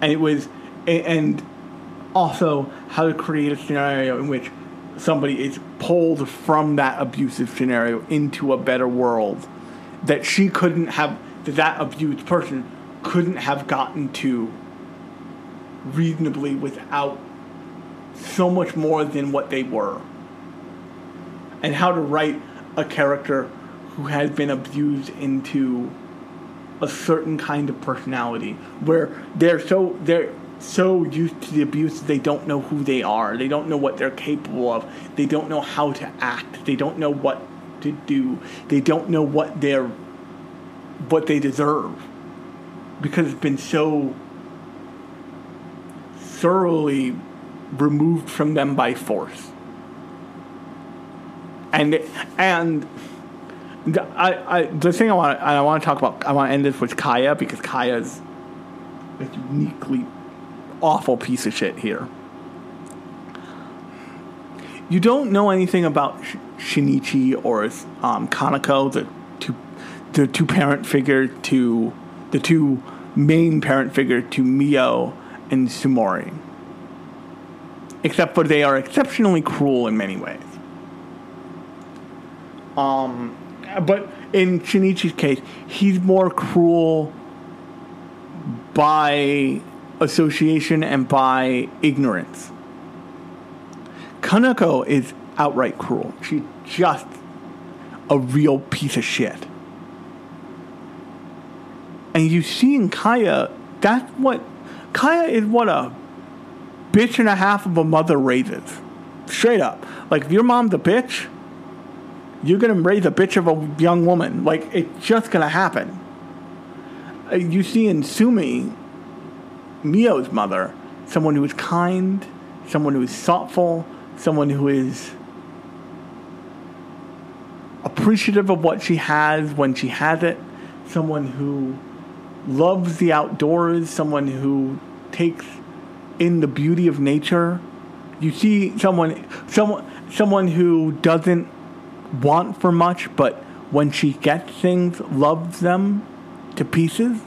And it was, and also how to create a scenario in which somebody is pulled from that abusive scenario into a better world that she couldn't have, that that abused person couldn't have gotten to reasonably without so much more than what they were. And how to write a character who has been abused into a certain kind of personality where they're so they're so used to the abuse they don't know who they are. They don't know what they're capable of. They don't know how to act. They don't know what to do. They don't know what they're what they deserve because it's been so thoroughly removed from them by force. And and the, I, I, the thing I want I want to talk about I want to end this with Kaya because Kaya's uniquely awful piece of shit here. You don't know anything about Shinichi or um, Kanako, the two the two parent figure to the two main parent figure to Mio and Sumori. Except for they are exceptionally cruel in many ways. Um, but in Shinichi's case, he's more cruel by association and by ignorance. Kanako is outright cruel. She's just a real piece of shit. And you see in Kaya, that's what Kaya is what a bitch and a half of a mother raises. Straight up. Like if your mom's a bitch, you're gonna raise a bitch of a young woman. Like it's just gonna happen. Uh, you see in Sumi, Mio's mother, someone who is kind, someone who is thoughtful, someone who is appreciative of what she has when she has it, someone who loves the outdoors, someone who takes in the beauty of nature. You see someone someone someone who doesn't want for much, but when she gets things, loves them to pieces.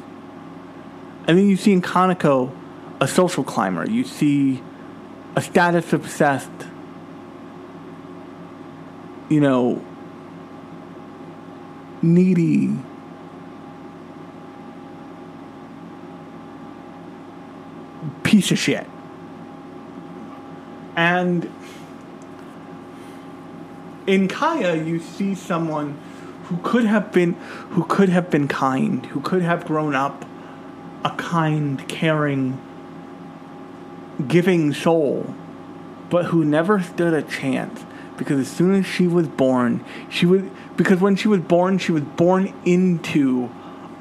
And then you see in Kanako a social climber. You see a status obsessed, you know, needy, piece of shit. And in Kaya, you see someone who could have been who could have been kind, who could have grown up a kind, caring, giving soul, but who never stood a chance because as soon as she was born, she was because when she was born, she was born into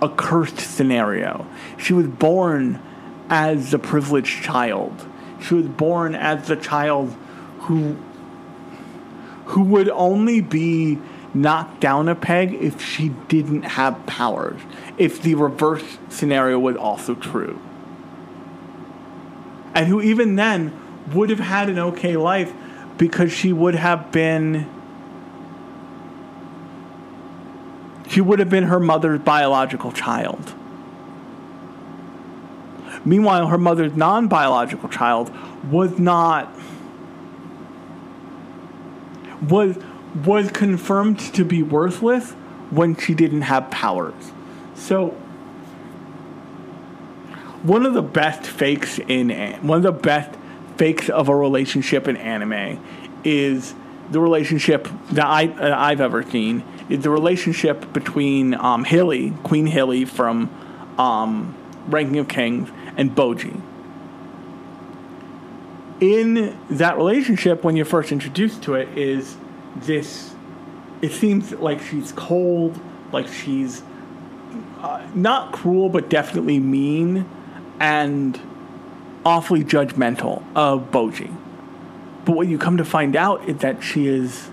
a cursed scenario. She was born as the privileged child. She was born as the child who who would only be knocked down a peg if she didn't have powers, if the reverse scenario was also true. And who even then would have had an okay life because she would have been she would have been her mother's biological child. Meanwhile, her mother's non biological child was not was was confirmed to be worthless when she didn't have powers. So one of the best fakes in one of the best fakes of a relationship in anime is the relationship that I I've ever seen is the relationship between um, Hilly, Queen Hilly from um, Ranking of Kings, and Bojji. in that relationship, when you're first introduced to it, is this. It seems like she's cold, like she's uh, not cruel, but definitely mean and awfully judgmental of Bojji. But what you come to find out is that she is.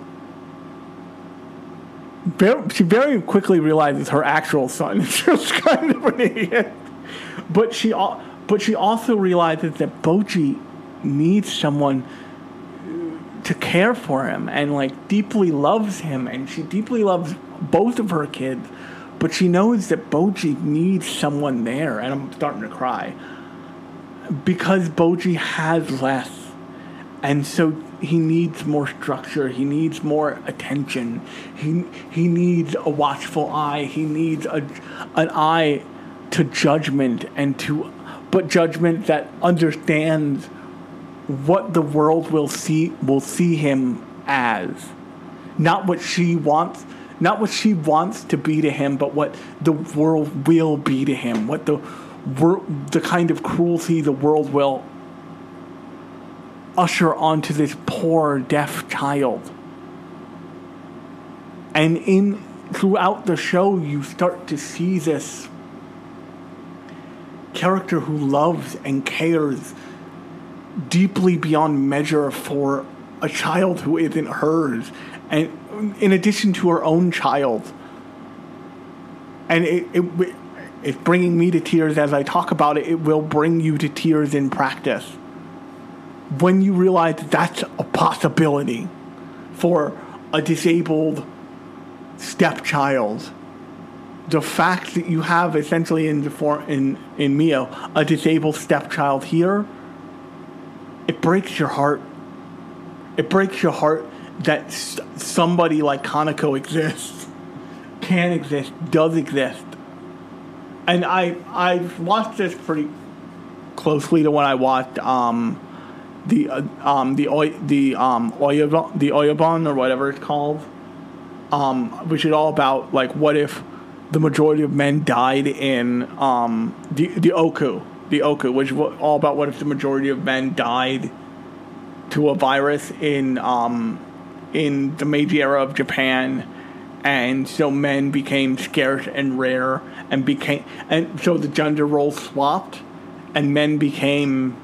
Very, she very quickly realizes her actual son is just kind of an idiot. But she, but she also realizes that Bojji needs someone to care for him and like deeply loves him and she deeply loves both of her kids but she knows that Bojji needs someone there, and I'm starting to cry because Bojji has less, and so he needs more structure. He needs more attention. He he needs a watchful eye. He needs a an eye to judgment and to but judgment that understands what the world will see will see him as. Not what she wants not what she wants to be to him but what the world will be to him what the the kind of cruelty the world will usher onto this poor deaf child. And in throughout the show you start to see this character who loves and cares deeply beyond measure for a child who isn't hers, and in addition to her own child. And it, it it's bringing me to tears as I talk about it. It will bring you to tears in practice when you realize that that's a possibility for a disabled stepchild the fact that you have essentially in in in Mio a disabled stepchild here, it breaks your heart. It breaks your heart that somebody like Kanako exists, can exist, does exist. And I I watched this pretty closely to when I watched um, the uh, um, the the um, Oyabon, the Oyabon or whatever it's called, um, which is all about like what if the majority of men died in um, the the Oku, the Oku, which was all about what if the majority of men died to a virus in um, in the Meiji era of Japan, and so men became scarce and rare, and became and so the gender roles swapped, and men became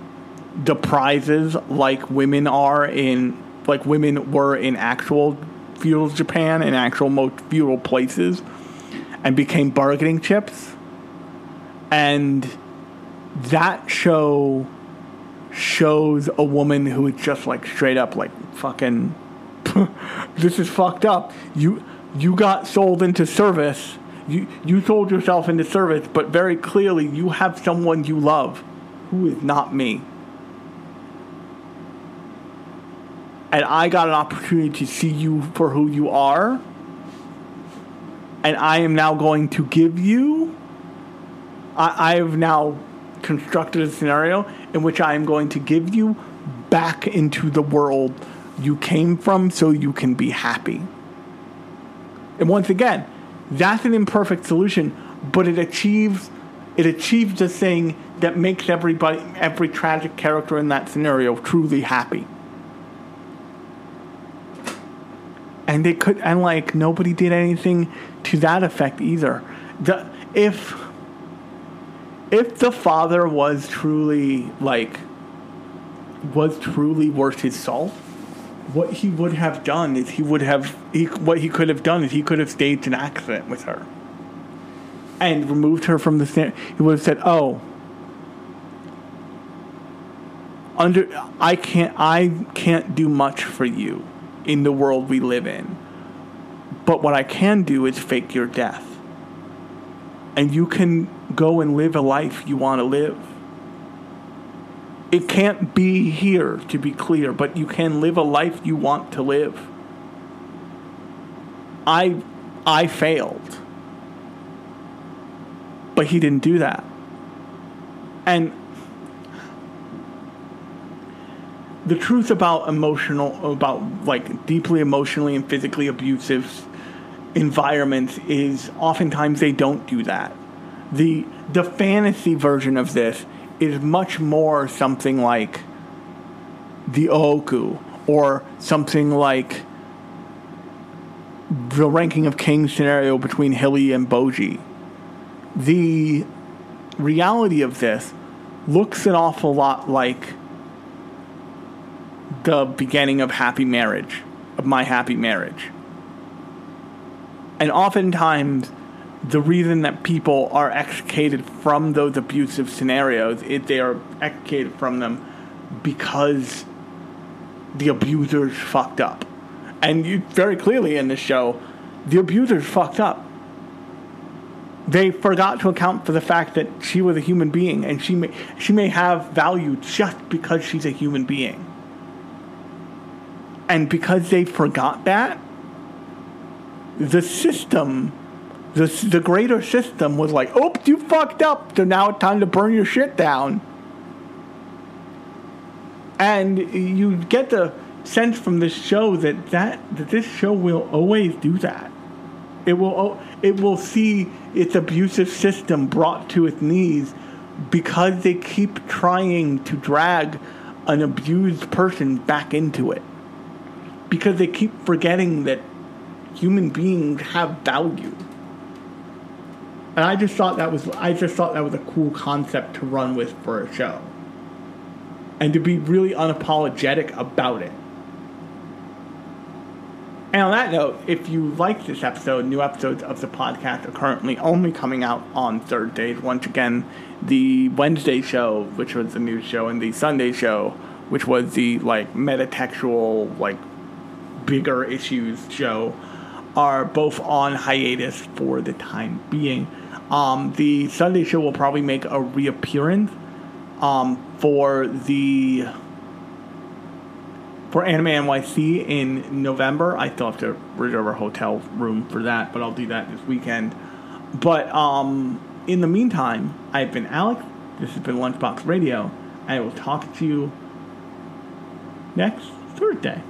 the prizes like women are in like women were in actual feudal Japan in actual most feudal places and became bargaining chips. And that show shows a woman who is just like straight up like fucking this is fucked up. You you got sold into service. You you sold yourself into service, but very clearly you have someone you love who is not me. And I got an opportunity to see you for who you are and I am now going to give you. I, I have now constructed a scenario in which I am going to give you back into the world you came from so you can be happy. And once again, that's an imperfect solution, but it achieves it achieves the thing that makes everybody every tragic character in that scenario truly happy. and they could and like nobody did anything to that effect either. The if if the father was truly like was truly worth his salt, what he would have done is he would have he, what he could have done is he could have staged an accident with her and removed her from the stand. He would have said, "Oh, under I can't I can't do much for you in the world we live in. But what I can do is fake your death. And you can go and live a life you want to live. It can't be here, to be clear, but you can live a life you want to live. I, I failed. But he didn't do that. And the truth about emotional about like deeply emotionally and physically abusive environments is oftentimes they don't do that the the fantasy version of this is much more something like the Oku or something like the ranking of kings scenario between Hilly and Bojji. The reality of this looks an awful lot like the beginning of happy marriage, of my happy marriage. And oftentimes, the reason that people are extricated from those abusive scenarios is they are extricated from them because the abusers fucked up. And you very clearly in this show, the abusers fucked up. they forgot to account for the fact that she was a human being and she may she may have value just because she's a human being. And because they forgot that, the system the, the greater system was like, oops, you fucked up, so now it's time to burn your shit down. And you get the sense from this show that, that, that this show will always do that. It will, it will see its abusive system brought to its knees because they keep trying to drag an abused person back into it. Because they keep forgetting that human beings have value. And I just thought that was I just thought that was a cool concept to run with for a show. And to be really unapologetic about it. And on that note, if you like this episode, new episodes of the podcast are currently only coming out on Thursdays. Once again, the Wednesday show, which was the news show, and the Sunday show, which was the like metatextual, like bigger issues show, are both on hiatus for the time being. Um, the Sunday show will probably make a reappearance um, for the for Anime NYC in November. I still have to reserve a hotel room for that, but I'll do that this weekend. But um, in the meantime, I've been Alex. This has been Lunchbox Radio. I will talk to you next Thursday.